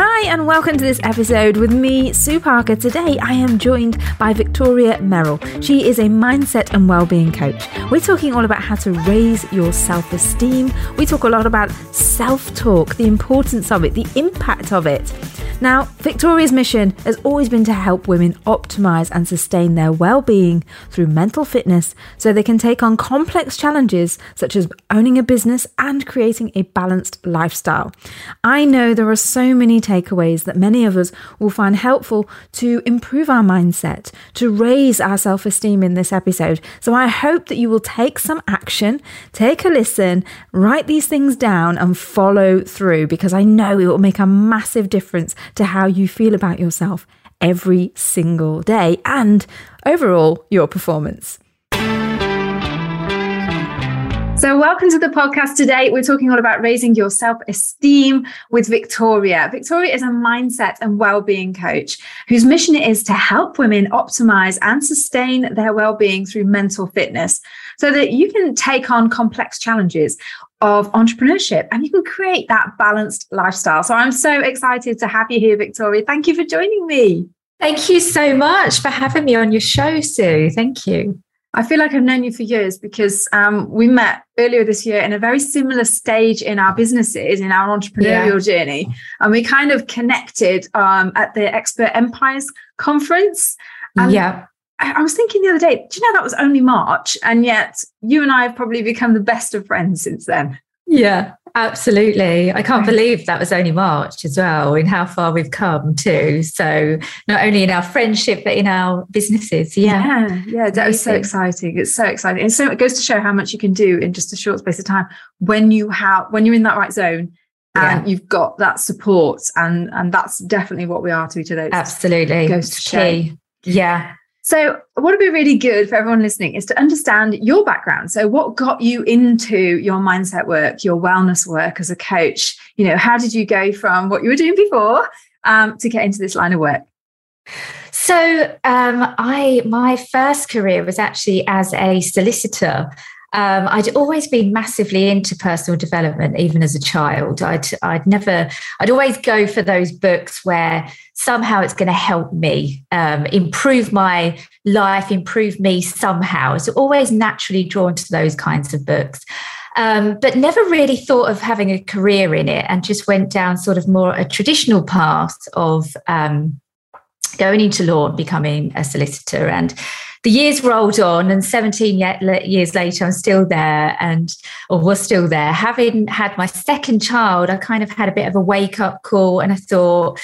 Hi, and welcome to this episode with me, Sue Parker. Today, I am joined by Victoria Merrill. She is a mindset and well-being coach. We're talking all about how to raise your self-esteem. We talk a lot about self-talk, the importance of it, the impact of it. Now, Victoria's mission has always been to help women optimize and sustain their well being through mental fitness so they can take on complex challenges such as owning a business and creating a balanced lifestyle. I know there are so many takeaways that many of us will find helpful to improve our mindset, to raise our self esteem in this episode. So I hope that you will take some action, take a listen, write these things down, and follow through because I know it will make a massive difference to how you feel about yourself every single day and overall your performance. So, welcome to the podcast today. We're talking all about raising your self esteem with Victoria. Victoria is a mindset and well-being coach whose mission is to help women optimize and sustain their well-being through mental fitness so that you can take on complex challenges of entrepreneurship and you can create that balanced lifestyle. So, I'm so excited to have you here, Victoria. Thank you for joining me. Thank you so much for having me on your show, Sue. Thank you. I feel like I've known you for years because um, we met earlier this year in a very similar stage in our businesses, in our entrepreneurial yeah. journey. And we kind of connected um, at the Expert Empires conference. And yeah. I, was thinking the other day, do you know that was only March? And yet you and I have probably become the best of friends since then. Yeah, absolutely. I can't believe that was only March as well, in how far we've come too. So, not only in our friendship, but in our businesses. Yeah. Yeah. yeah that was so exciting. It's so exciting. And so it goes to show how much you can do in just a short space of time when you have, when you're in that right zone and yeah. you've got that support. And, and that's definitely what we are to each other. Absolutely. Goes to show. Yeah. So, what would be really good for everyone listening is to understand your background. So, what got you into your mindset work, your wellness work as a coach? You know, how did you go from what you were doing before um, to get into this line of work? So, um, I my first career was actually as a solicitor. Um, I'd always been massively into personal development, even as a child. I'd I'd never I'd always go for those books where somehow it's going to help me um, improve my life, improve me somehow. So always naturally drawn to those kinds of books. Um, but never really thought of having a career in it and just went down sort of more a traditional path of um, going into law and becoming a solicitor. And the years rolled on, and 17 years later, I'm still there and, or was still there. Having had my second child, I kind of had a bit of a wake up call and I thought,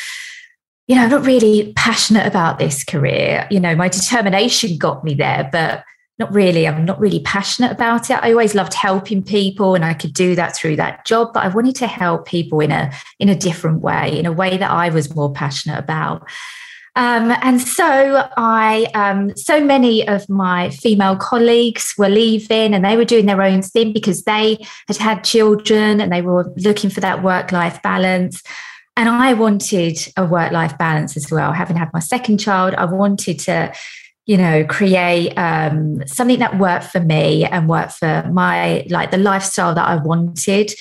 you know, I'm not really passionate about this career. You know, my determination got me there, but not really. I'm not really passionate about it. I always loved helping people and I could do that through that job, but I wanted to help people in a in a different way, in a way that I was more passionate about. Um, and so I, um, so many of my female colleagues were leaving and they were doing their own thing because they had had children and they were looking for that work life balance. And I wanted a work life balance as well. Having had my second child, I wanted to, you know, create um, something that worked for me and worked for my, like the lifestyle that I wanted.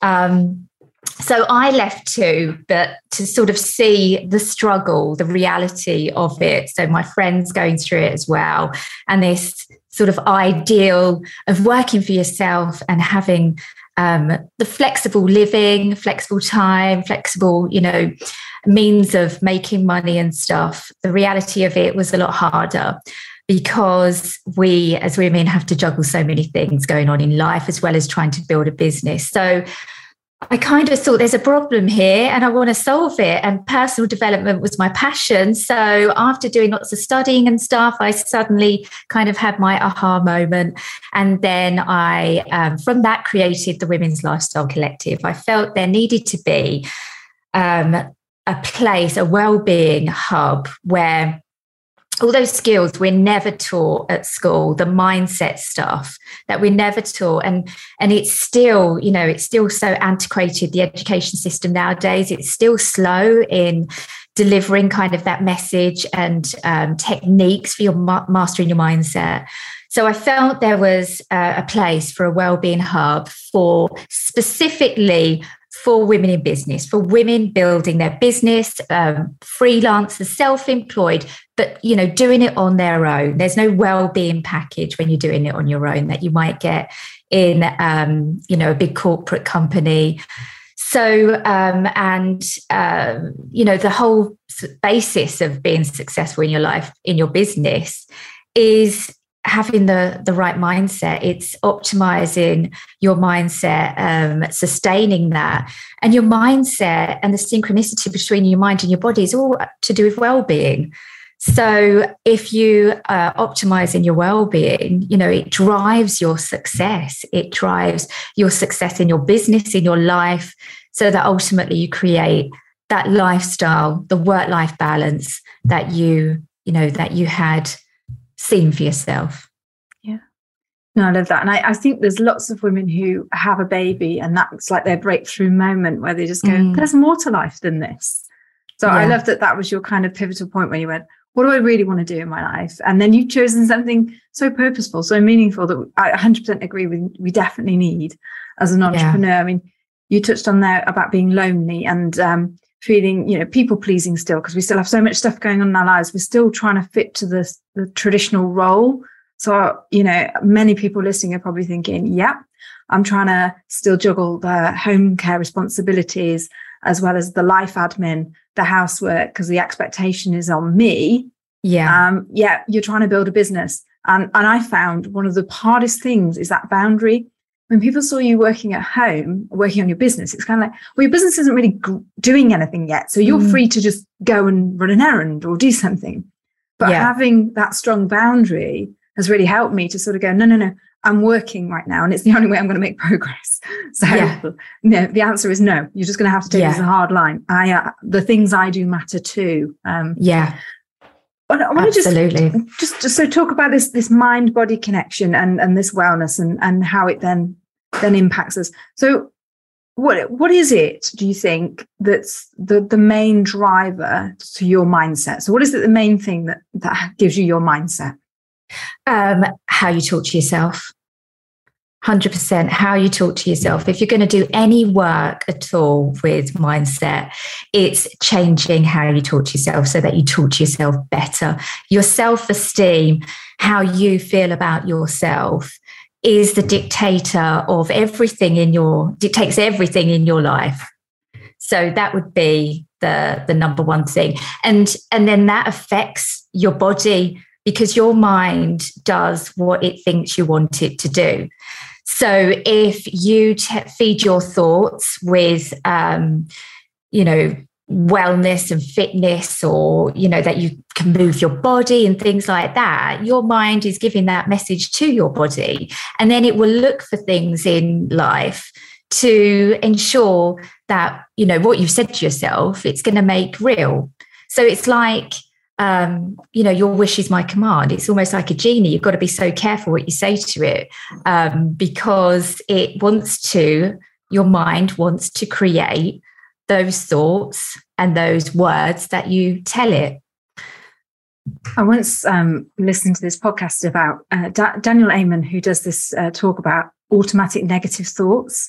Um, so I left too, but to sort of see the struggle, the reality of it. So my friends going through it as well. And this sort of ideal of working for yourself and having um, the flexible living, flexible time, flexible, you know, means of making money and stuff. The reality of it was a lot harder because we as women have to juggle so many things going on in life as well as trying to build a business. So I kind of thought there's a problem here and I want to solve it. And personal development was my passion. So after doing lots of studying and stuff, I suddenly kind of had my aha moment. And then I, um, from that, created the Women's Lifestyle Collective. I felt there needed to be um, a place, a well-being hub where all those skills we're never taught at school the mindset stuff that we're never taught. And and it's still you know it's still so antiquated the education system nowadays. It's still slow in delivering kind of that message and um, techniques for your ma- mastering your mindset. So I felt there was a place for a well-being hub for specifically for women in business, for women building their business, um, freelancers, self-employed, but you know, doing it on their own. There's no well-being package when you're doing it on your own that you might get in, um, you know, a big corporate company. So, um, and uh, you know, the whole basis of being successful in your life, in your business, is having the the right mindset it's optimizing your mindset um, sustaining that. And your mindset and the synchronicity between your mind and your body is all to do with well-being. So if you are optimizing your well-being you know it drives your success. It drives your success in your business in your life so that ultimately you create that lifestyle the work-life balance that you you know that you had seen for yourself. Yeah. No, I love that. And I, I, think there's lots of women who have a baby and that's like their breakthrough moment where they just go, mm. there's more to life than this. So yeah. I love that that was your kind of pivotal point when you went, what do I really want to do in my life? And then you've chosen something so purposeful, so meaningful that I 100% agree with, we definitely need as an entrepreneur. Yeah. I mean, you touched on there about being lonely and um, feeling, you know, people pleasing still because we still have so much stuff going on in our lives. We're still trying to fit to the, the traditional role. So, you know, many people listening are probably thinking, yeah, I'm trying to still juggle the home care responsibilities as well as the life admin, the housework, because the expectation is on me. Yeah. Um, yeah, you're trying to build a business. And, and I found one of the hardest things is that boundary when people saw you working at home, working on your business, it's kind of like, well, your business isn't really g- doing anything yet. So you're mm. free to just go and run an errand or do something. But yeah. having that strong boundary has really helped me to sort of go, no, no, no, I'm working right now. And it's the only way I'm going to make progress. So yeah. no, the answer is no. You're just going to have to take yeah. this as a hard line. I, uh, the things I do matter too. Um, yeah. But I want to just, just, just so talk about this this mind body connection and and this wellness and and how it then then impacts us. So what what is it do you think that's the the main driver to your mindset? So what is it the main thing that that gives you your mindset? Um, how you talk to yourself. 100% how you talk to yourself. If you're going to do any work at all with mindset, it's changing how you talk to yourself so that you talk to yourself better. Your self esteem, how you feel about yourself, is the dictator of everything in your, dictates everything in your life. So that would be the, the number one thing. And, and then that affects your body because your mind does what it thinks you want it to do. So if you t- feed your thoughts with, um, you know, wellness and fitness or you know that you can move your body and things like that your mind is giving that message to your body and then it will look for things in life to ensure that you know what you've said to yourself it's going to make real so it's like um, you know, your wish is my command. It's almost like a genie. You've got to be so careful what you say to it um, because it wants to, your mind wants to create those thoughts and those words that you tell it. I once um, listened to this podcast about uh, da- Daniel Amen, who does this uh, talk about automatic negative thoughts.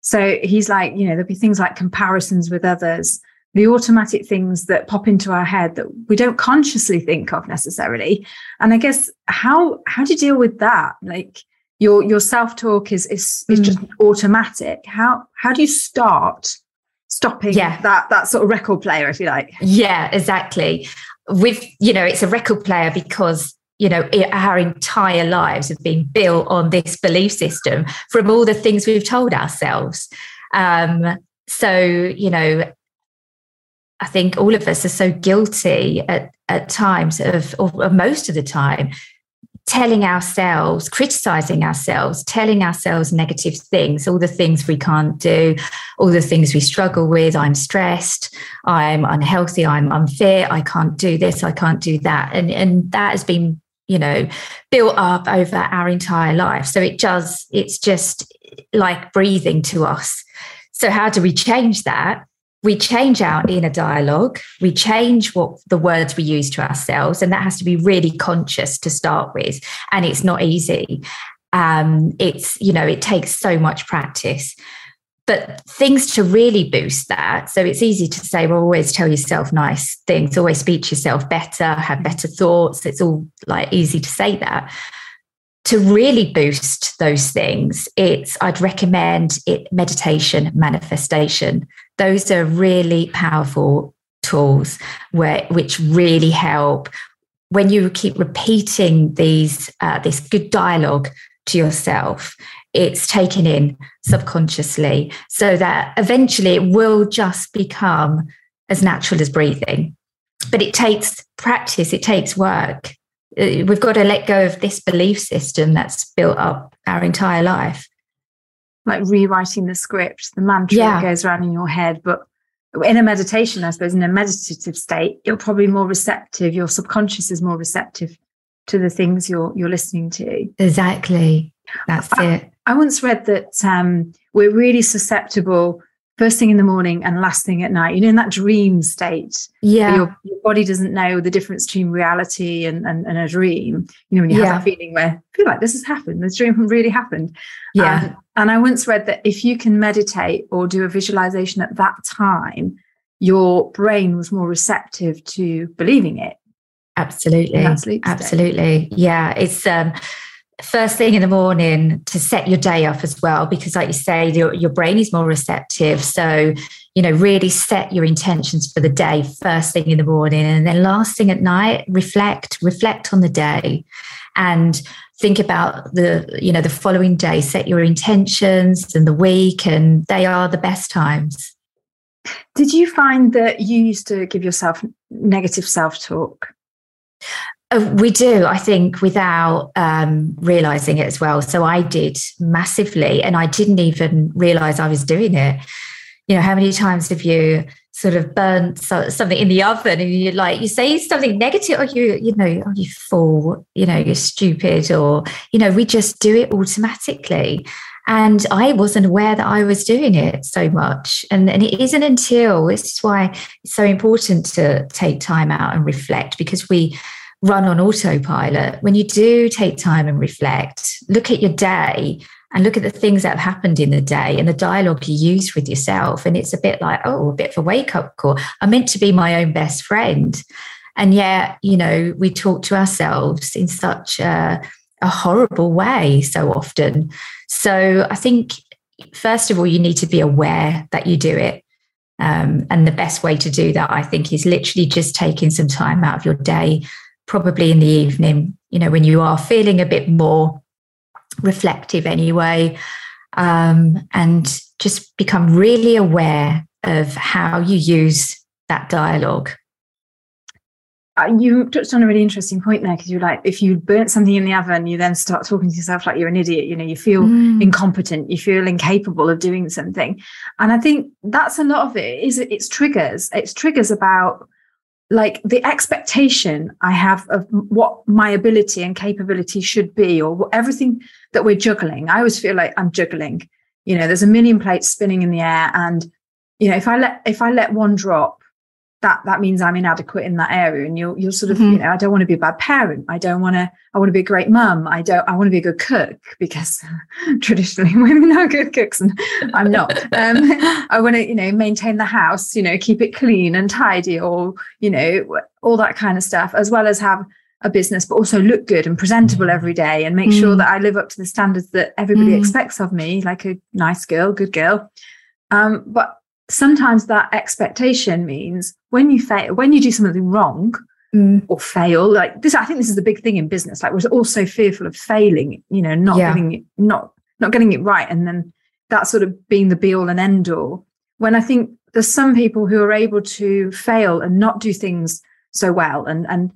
So he's like, you know, there'll be things like comparisons with others the automatic things that pop into our head that we don't consciously think of necessarily. And i guess how how do you deal with that? Like your your self-talk is is is mm. just automatic. How how do you start stopping yeah. that that sort of record player if you like? Yeah exactly. With you know it's a record player because you know our entire lives have been built on this belief system from all the things we've told ourselves. Um so you know I think all of us are so guilty at, at times of, or most of the time, telling ourselves, criticizing ourselves, telling ourselves negative things, all the things we can't do, all the things we struggle with. I'm stressed, I'm unhealthy, I'm unfit, I can't do this, I can't do that. And, and that has been, you know, built up over our entire life. So it does, it's just like breathing to us. So, how do we change that? We change our inner dialogue we change what the words we use to ourselves and that has to be really conscious to start with and it's not easy um, it's you know it takes so much practice but things to really boost that. So it's easy to say, well, always tell yourself nice things, always speak to yourself better, have better thoughts. It's all like easy to say that. To really boost those things, it's I'd recommend it meditation, manifestation. Those are really powerful tools where which really help when you keep repeating these uh, this good dialogue to yourself it's taken in subconsciously so that eventually it will just become as natural as breathing. But it takes practice, it takes work. Uh, we've got to let go of this belief system that's built up our entire life. Like rewriting the script, the mantra yeah. that goes around in your head. But in a meditation, I suppose, in a meditative state, you're probably more receptive. Your subconscious is more receptive to the things you're you're listening to. Exactly. That's I, it. I once read that um, we're really susceptible first thing in the morning and last thing at night. You know, in that dream state. Yeah. Your, your body doesn't know the difference between reality and, and, and a dream. You know, when you yeah. have that feeling where I feel like this has happened, this dream really happened. Yeah. Um, and I once read that if you can meditate or do a visualization at that time, your brain was more receptive to believing it. Absolutely. Absolutely. Yeah. It's um first thing in the morning to set your day up as well because like you say your, your brain is more receptive so you know really set your intentions for the day first thing in the morning and then last thing at night reflect reflect on the day and think about the you know the following day set your intentions and the week and they are the best times did you find that you used to give yourself negative self-talk uh, we do, I think, without um, realizing it as well. So I did massively, and I didn't even realize I was doing it. You know, how many times have you sort of burnt so, something in the oven and you like, you say something negative, or you, you know, oh, you fool, you know, you're stupid, or, you know, we just do it automatically. And I wasn't aware that I was doing it so much. And, and it isn't until, this is why it's so important to take time out and reflect because we, run on autopilot, when you do take time and reflect, look at your day and look at the things that have happened in the day and the dialogue you use with yourself. And it's a bit like, oh, a bit of a wake up call. I'm meant to be my own best friend. And yet, you know, we talk to ourselves in such a, a horrible way so often. So I think, first of all, you need to be aware that you do it. Um, and the best way to do that, I think, is literally just taking some time out of your day probably in the evening, you know, when you are feeling a bit more reflective anyway, um, and just become really aware of how you use that dialogue. Uh, you touched on a really interesting point there because you're like, if you burnt something in the oven, you then start talking to yourself like you're an idiot. You know, you feel mm. incompetent, you feel incapable of doing something, and I think that's a lot of it. Is it's triggers. It's triggers about like the expectation I have of what my ability and capability should be, or everything that we're juggling. I always feel like I'm juggling. You know, there's a million plates spinning in the air, and you know, if I let if I let one drop, that that means I'm inadequate in that area. And you'll you'll sort of, mm-hmm. you know, I don't want to be a bad parent. I don't want to, I want to be a great mum. I don't I want to be a good cook because traditionally women are good cooks and I'm not. Um, I want to, you know, maintain the house, you know, keep it clean and tidy or, you know, all that kind of stuff, as well as have a business, but also look good and presentable mm. every day and make mm. sure that I live up to the standards that everybody mm. expects of me, like a nice girl, good girl. Um, but sometimes that expectation means when you fail, when you do something wrong mm. or fail, like this, I think this is the big thing in business. Like we're all so fearful of failing, you know, not yeah. getting it, not not getting it right, and then that sort of being the be all and end all. When I think there's some people who are able to fail and not do things so well, and and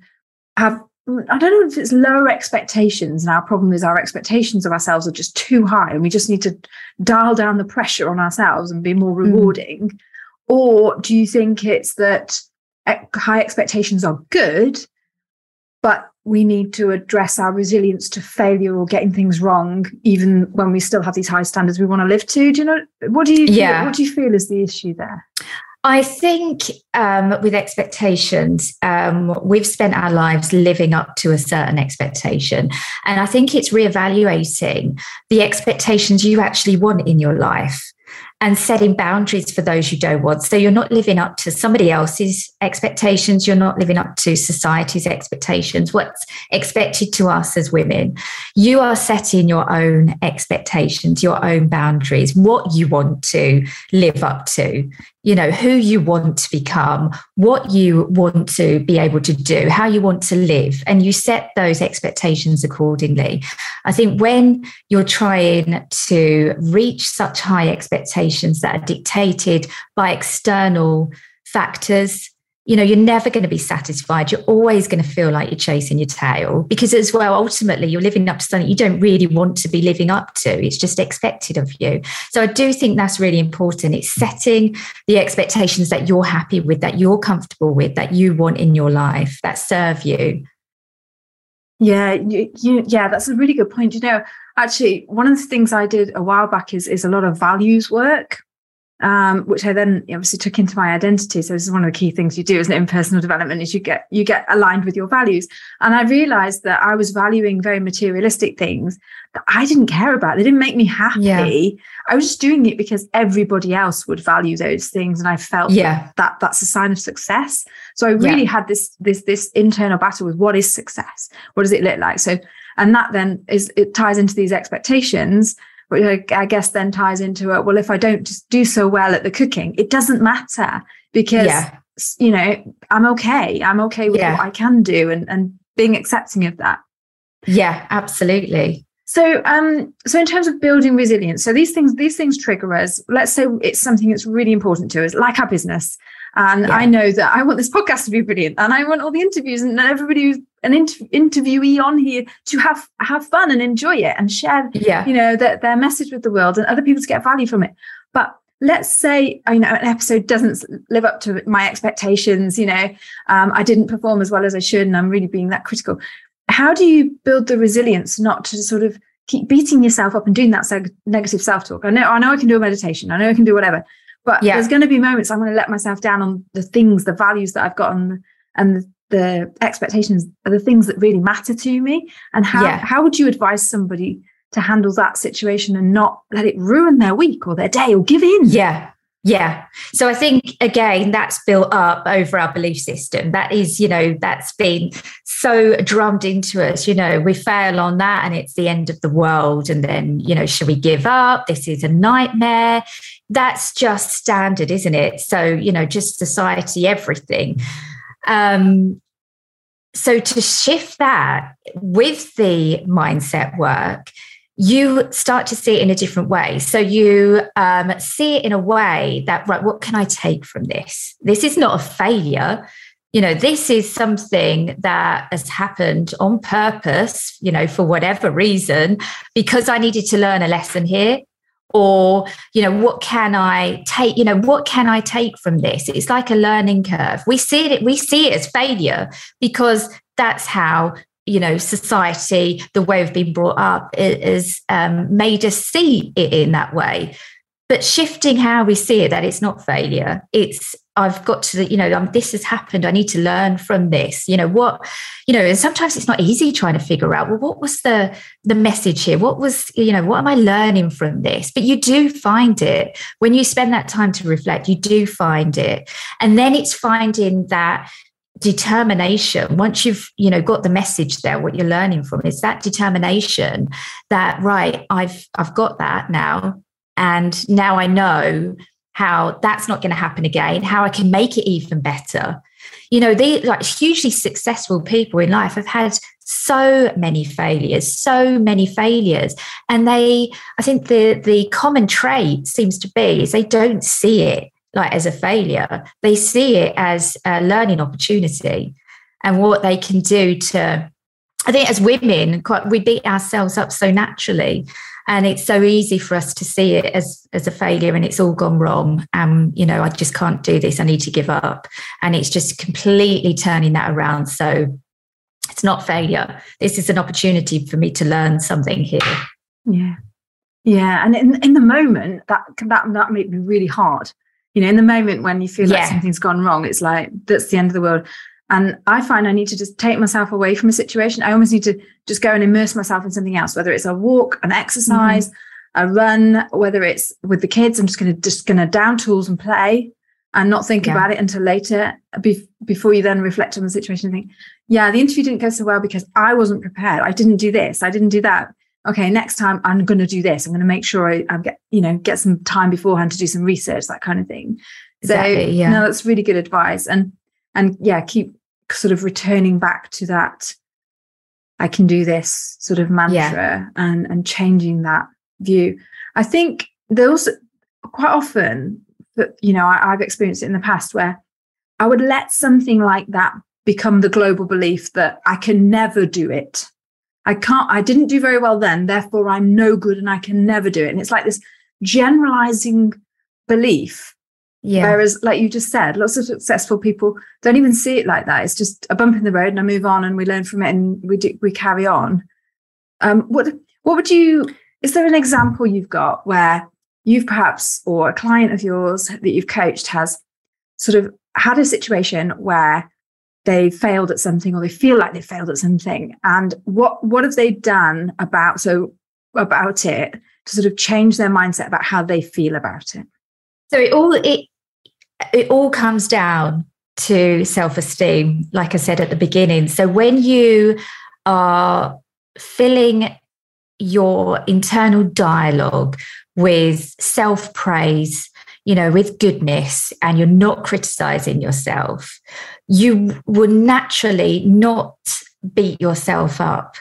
have I don't know if it's lower expectations. And our problem is our expectations of ourselves are just too high. And we just need to dial down the pressure on ourselves and be more mm. rewarding. Mm. Or do you think it's that high expectations are good, but we need to address our resilience to failure or getting things wrong, even when we still have these high standards we want to live to? Do you know what do you yeah. what do you feel is the issue there? I think um, with expectations, um, we've spent our lives living up to a certain expectation. And I think it's reevaluating the expectations you actually want in your life and setting boundaries for those you don't want. So you're not living up to somebody else's expectations. You're not living up to society's expectations, what's expected to us as women. You are setting your own expectations, your own boundaries, what you want to live up to you know who you want to become what you want to be able to do how you want to live and you set those expectations accordingly i think when you're trying to reach such high expectations that are dictated by external factors. You know you're never going to be satisfied. You're always going to feel like you're chasing your tail because as well ultimately you're living up to something you don't really want to be living up to. It's just expected of you. So i do think that's really important. It's setting the expectations that you're happy with that you're comfortable with that you want in your life that serve you. Yeah you, you, yeah that's a really good point. You know actually one of the things i did a while back is is a lot of values work um, which I then obviously took into my identity. So this is one of the key things you do, isn't it, in personal development, is you get you get aligned with your values. And I realized that I was valuing very materialistic things that I didn't care about. They didn't make me happy. Yeah. I was just doing it because everybody else would value those things, and I felt yeah. that that's a sign of success. So I really yeah. had this this this internal battle with what is success? What does it look like? So and that then is it ties into these expectations which I guess then ties into it. Well, if I don't do so well at the cooking, it doesn't matter because yeah. you know I'm okay. I'm okay with yeah. what I can do, and and being accepting of that. Yeah, absolutely. So, um, so in terms of building resilience, so these things, these things trigger us. Let's say it's something that's really important to us, like our business. And yeah. I know that I want this podcast to be brilliant, and I want all the interviews and everybody who's an inter- interviewee on here to have have fun and enjoy it and share, yeah. you know, their, their message with the world and other people to get value from it. But let's say you know an episode doesn't live up to my expectations. You know, um, I didn't perform as well as I should, and I'm really being that critical. How do you build the resilience not to sort of keep beating yourself up and doing that negative self talk? I know, I know, I can do a meditation. I know I can do whatever, but yeah. there's going to be moments I'm going to let myself down on the things, the values that I've got, and, and the expectations are the things that really matter to me. And how yeah. how would you advise somebody to handle that situation and not let it ruin their week or their day or give in? Yeah. Yeah. So i think again that's built up over our belief system. That is you know that's been so drummed into us. You know we fail on that and it's the end of the world. And then you know should we give up? This is a nightmare. That's just standard isn't it? So you know just society everything um, so to shift that with the mindset work, you start to see it in a different way. So you um, see it in a way that, right, what can I take from this? This is not a failure. You know, this is something that has happened on purpose, you know, for whatever reason, because I needed to learn a lesson here or you know what can i take you know what can i take from this? It's like a learning curve. We see it we see it as failure because that's how you know society the way we've been brought up is um, made us see it in that way. But shifting how we see it that it's not failure it's i've got to you know um, this has happened i need to learn from this you know what you know and sometimes it's not easy trying to figure out well what was the the message here? What was you know what am i learning from this? But you do find it. When you spend that time to reflect you do find it. And then it's finding that determination. Once you've you know got the message there what you're learning from is that determination that right i've i've got that now and now I know how that's not going to happen again, how I can make it even better. You know, they like hugely successful people in life have had so many failures, so many failures. And they, I think the the common trait seems to be is they don't see it like as a failure. They see it as a learning opportunity and what they can do to I think as women, quite, we beat ourselves up so naturally and it's so easy for us to see it as as a failure and it's all gone wrong. Um you know i just can't do this. I need to give up. And it's just completely turning that around. So it's not failure. This is an opportunity for me to learn something here. Yeah. Yeah. And in, in the moment that that that may be really hard. You know in the moment when you feel yeah. like something's gone wrong it's like that's the end of the world and I find I need to just take myself away from a situation. I almost need to just go and immerse myself in something else, whether it's a walk, an exercise, mm-hmm. a run, whether it's with the kids, I'm just going to just going to down tools and play and not think yeah. about it until later be- before you then reflect on the situation and think, yeah, the interview didn't go so well because I wasn't prepared. I didn't do this. I didn't do that. Okay, next time I'm going to do this. I'm going to make sure I, I get, you know, get some time beforehand to do some research, that kind of thing. Exactly, so, yeah. no, that's really good advice. And, and yeah, keep sort of returning back to that I can do this sort of mantra yeah. and, and changing that view. I think there also quite often that, you know, I, I've experienced it in the past where I would let something like that become the global belief that I can never do it. I can't, I didn't do very well then, therefore I'm no good and I can never do it. And it's like this generalizing belief yeah. Whereas, like you just said, lots of successful people don't even see it like that. It's just a bump in the road, and I move on, and we learn from it, and we do, we carry on. Um, what what would you? Is there an example you've got where you've perhaps, or a client of yours that you've coached has sort of had a situation where they failed at something, or they feel like they failed at something, and what what have they done about so about it to sort of change their mindset about how they feel about it? So it all it it all comes down to self esteem, like I said at the beginning. So when you are filling your internal dialogue with self praise, you know, with goodness, and you're not criticizing yourself, you will naturally not beat yourself up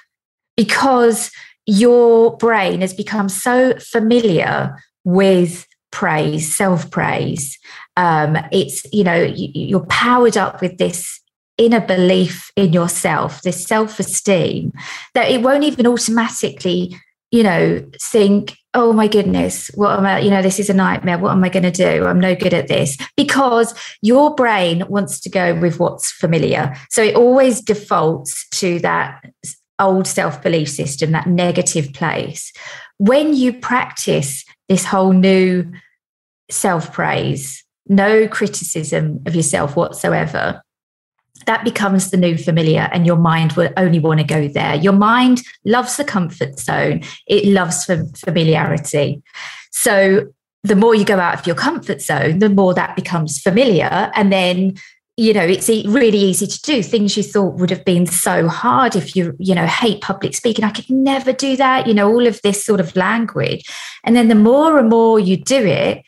because your brain has become so familiar with praise, self praise. Um, it's, you know, you, are powered up with this inner belief in yourself, this self esteem, that it won't even automatically, you know, think, oh my goodness, what am I, you know, this is a nightmare. What am I going to do? I'm no good at this because your brain wants to go with what's familiar. So it always defaults to that old self belief system, that negative place. When you practice this whole new self praise, no criticism of yourself whatsoever, that becomes the new familiar, and your mind will only want to go there. Your mind loves the comfort zone, it loves familiarity. So, the more you go out of your comfort zone, the more that becomes familiar. And then you know it's really easy to do things you thought would have been so hard if you you know hate public speaking i could never do that you know all of this sort of language and then the more and more you do it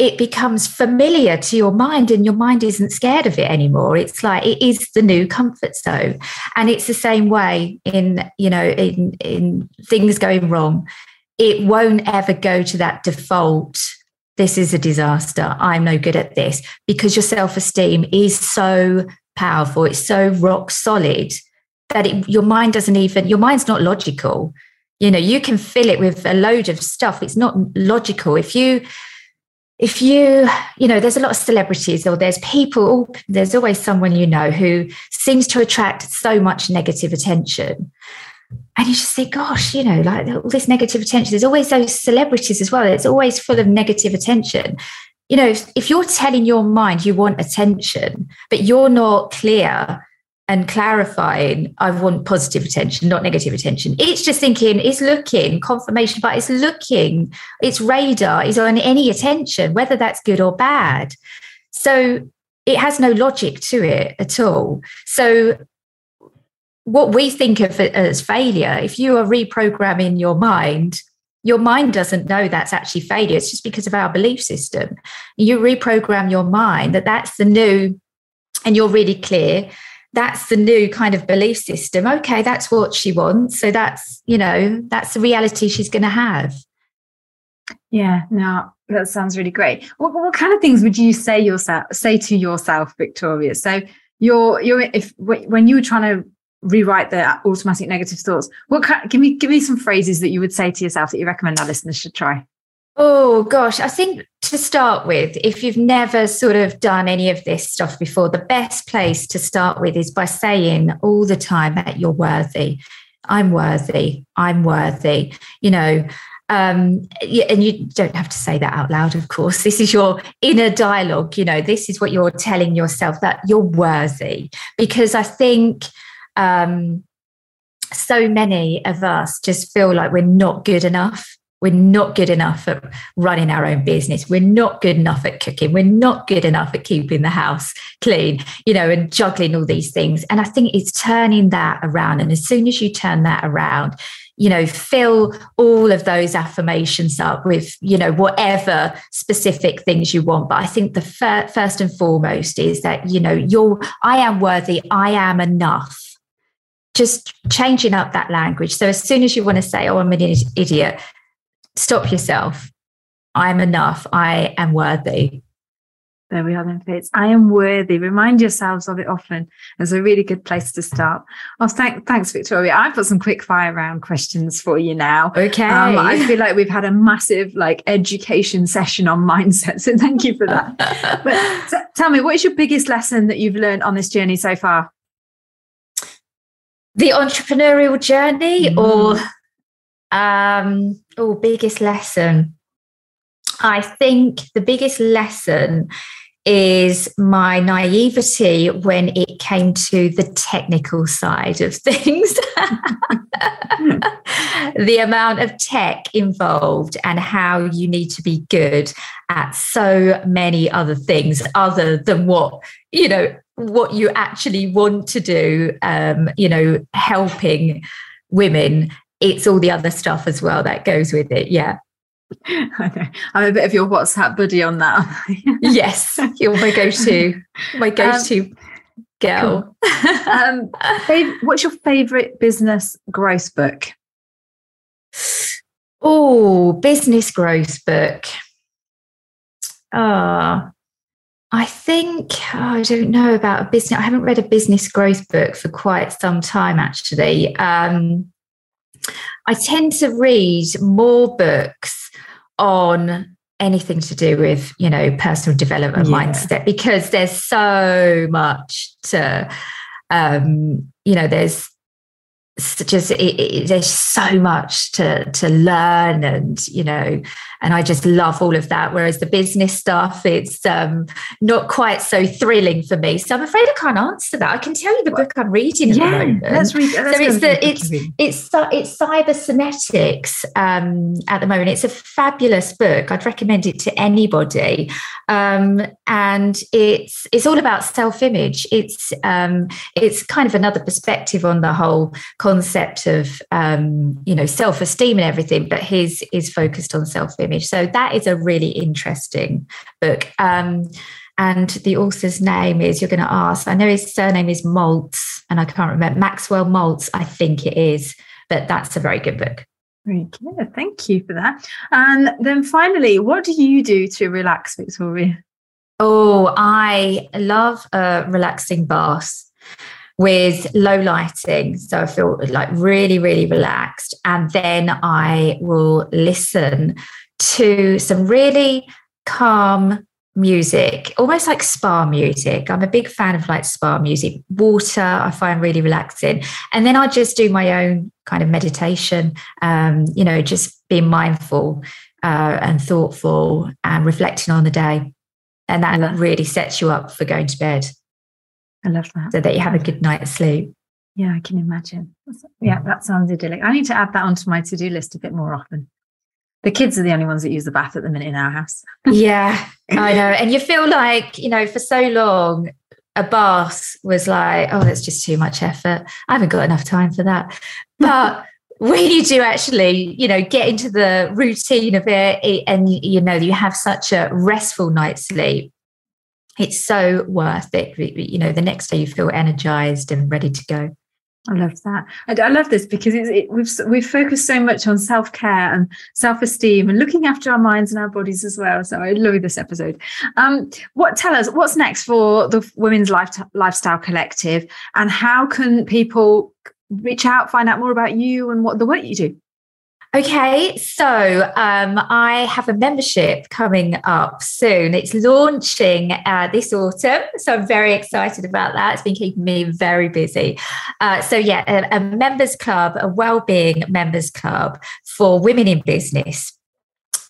it becomes familiar to your mind and your mind isn't scared of it anymore it's like it is the new comfort zone and it's the same way in you know in in things going wrong it won't ever go to that default this is a disaster. I'm no good at this because your self esteem is so powerful. It's so rock solid that it, your mind doesn't even, your mind's not logical. You know, you can fill it with a load of stuff. It's not logical. If you, if you, you know, there's a lot of celebrities or there's people, oh, there's always someone you know who seems to attract so much negative attention and you just think, gosh, you know, like all this negative attention. There's always those celebrities as well. It's always full of negative attention. You know, if, if you're telling your mind you want attention, but you're not clear and clarifying, I want positive attention, not negative attention. It's just thinking, it's looking, confirmation, but it's looking, its radar is on any attention, whether that's good or bad. So it has no logic to it at all. So what we think of as failure, if you are reprogramming your mind, your mind doesn't know that's actually failure. It's just because of our belief system. You reprogram your mind that that's the new, and you're really clear, that's the new kind of belief system. Okay, that's what she wants. So that's, you know, that's the reality she's going to have. Yeah, no, that sounds really great. What, what kind of things would you say yourself say to yourself, Victoria? So you're you're if when you were trying to rewrite the automatic negative thoughts what kind, give me give me some phrases that you would say to yourself that you recommend our listeners should try oh gosh i think to start with if you've never sort of done any of this stuff before the best place to start with is by saying all the time that you're worthy i'm worthy i'm worthy you know um, and you don't have to say that out loud, of course. This is your inner dialogue. You know, this is what you're telling yourself that you're worthy. Because I think um, so many of us just feel like we're not good enough We're not good enough at running our own business. We're not good enough at cooking. We're not good enough at keeping the house clean, you know, and juggling all these things. And I think it's turning that around. And as soon as you turn that around, you know, fill all of those affirmations up with, you know, whatever specific things you want. But I think the fir- first and foremost is that, you know, you're, I am worthy, I am enough just changing up that language. So as soon as you want to say, oh, I'm an idiot, stop yourself. I'm enough. I am worthy. There we are then, Fitz. I am worthy. Remind yourselves of it often. It's a really good place to start. Oh, thank, thanks, Victoria. I've got some quick fire round questions for you now. Okay. Um, I feel like we've had a massive like education session on mindset. So thank you for that. but so, tell me, what is your biggest lesson that you've learned on this journey so far? The entrepreneurial journey mm. or um, oh, biggest lesson. I think the biggest lesson is my naivety when it came to the technical side of things. the amount of tech involved and how you need to be good at so many other things other than what, you know, what you actually want to do, um, you know, helping women it's all the other stuff as well that goes with it. Yeah. I'm a bit of your WhatsApp buddy on that. yes, you're my go-to, my go-to um, girl. Cool. um, what's your favorite business growth book? Oh, business growth book. Ah, uh, I think oh, I don't know about a business. I haven't read a business growth book for quite some time, actually. Um, I tend to read more books on anything to do with, you know, personal development yeah. mindset because there's so much to, um, you know, there's just it, it, there's so much to to learn and you know and i just love all of that. Whereas the business stuff it's um not quite so thrilling for me. So i'm afraid i can't answer that. I can tell you the book i'm reading yeah let's read so it's the it's it's it's Psycho-Cybernetics um at the moment. It's a fabulous book. I'd recommend it to anybody. Um and it's it's all about self-image. It's um it's kind of another perspective on the whole concept of um, you know self-esteem and everything but his is focused on self-image. So that is a really interesting book. Um, and the author's name is you're going to ask i know his surname is maltz and i can't remember maxwell maltz i think it is but that's a very good book. Very good. Thank you for that. And then finally what do you do to relax victoria? Oh i love a relaxing bath with low lighting. So I feel like really, really relaxed. And then I will listen to some really calm music, almost like spa music. I'm a big fan of like spa music. Water, I find really relaxing. And then I just do my own kind of meditation, um, you know, just being mindful uh, and thoughtful and reflecting on the day. And that really sets you up for going to bed. I love that. So that you have a good night's sleep. Yeah, I can imagine. Yeah, that sounds idyllic. I need to add that onto my to do list a bit more often. The kids are the only ones that use the bath at the minute in our house. yeah, I know. And you feel like, you know, for so long, a bath was like, oh, that's just too much effort. I haven't got enough time for that. But when you do actually, you know, get into the routine of it and, you know, you have such a restful night's sleep, it's so worth it. You know, the next day you feel energized and ready to go. I love that. I, I love this because it, we've we've focused so much on self care and self esteem and looking after our minds and our bodies as well. So I love this episode. Um, what tell us what's next for the Women's Life, Lifestyle Collective, and how can people reach out, find out more about you and what the work you do? Okay, so um, I have a membership coming up soon. It's launching uh, this autumn, so I'm very excited about that. It's been keeping me very busy. Uh, so yeah, a, a members club, a well-being members club for women in business.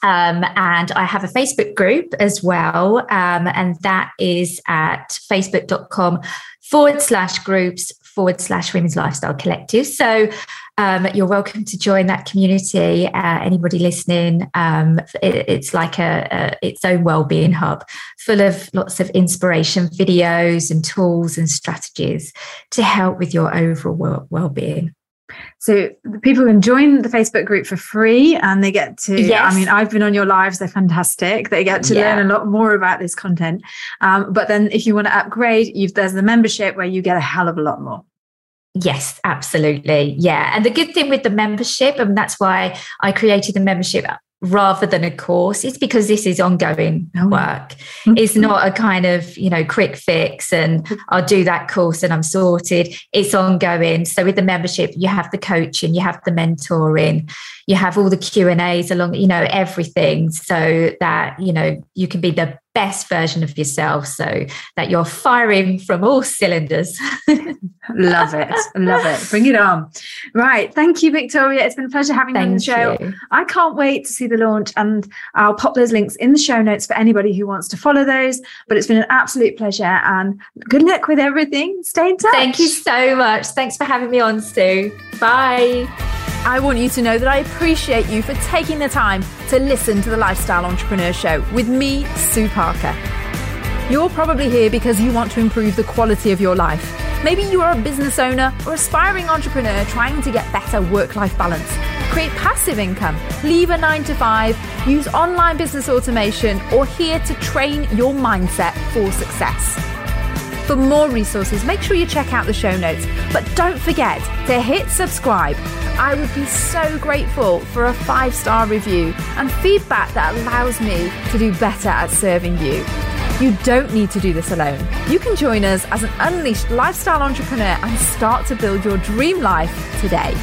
Um, and I have a Facebook group as well, um, and that is at facebook.com forward slash groups forward slash women's lifestyle collective. So um, you're welcome to join that community. Uh, anybody listening, um, it, it's like a, a, its own well-being hub, full of lots of inspiration, videos, and tools and strategies to help with your overall well-being. So people can join the Facebook group for free and they get to, yes. I mean, I've been on your lives, they're fantastic. They get to yeah. learn a lot more about this content. Um, but then if you want to upgrade, there's the membership where you get a hell of a lot more. Yes, absolutely. Yeah. And the good thing with the membership, and that's why I created the membership rather than a course is because this is ongoing work. Mm-hmm. it's not a kind of, you know, quick fix and mm-hmm. I'll do that course and I'm sorted. It's ongoing. So with the membership, you have the coaching, you have the mentoring, you have all the Q and A's along, you know, everything so that, you know, you can be the best version of yourself so that you're firing from all cylinders. love it. Love it. Bring it on. Right. Thank you, Victoria. It's been a pleasure having you on the show. You. I can't wait to see the launch and I'll pop those links in the show notes for anybody who wants to follow those. But it's been an absolute pleasure and good luck with everything. Stay in touch. Thank you so much. Thanks for having me on, Sue. Bye. I want you to know that I appreciate you for taking the time to listen to the Lifestyle Entrepreneur Show with me, Sue Parker. You're probably here because you want to improve the quality of your life. Maybe you are a business owner or aspiring entrepreneur trying to get better work life balance, create passive income, leave a nine to five, use online business automation, or here to train your mindset for success. For more resources, make sure you check out the show notes. But don't forget to hit subscribe. I would be so grateful for a five star review and feedback that allows me to do better at serving you. You don't need to do this alone. You can join us as an unleashed lifestyle entrepreneur and start to build your dream life today.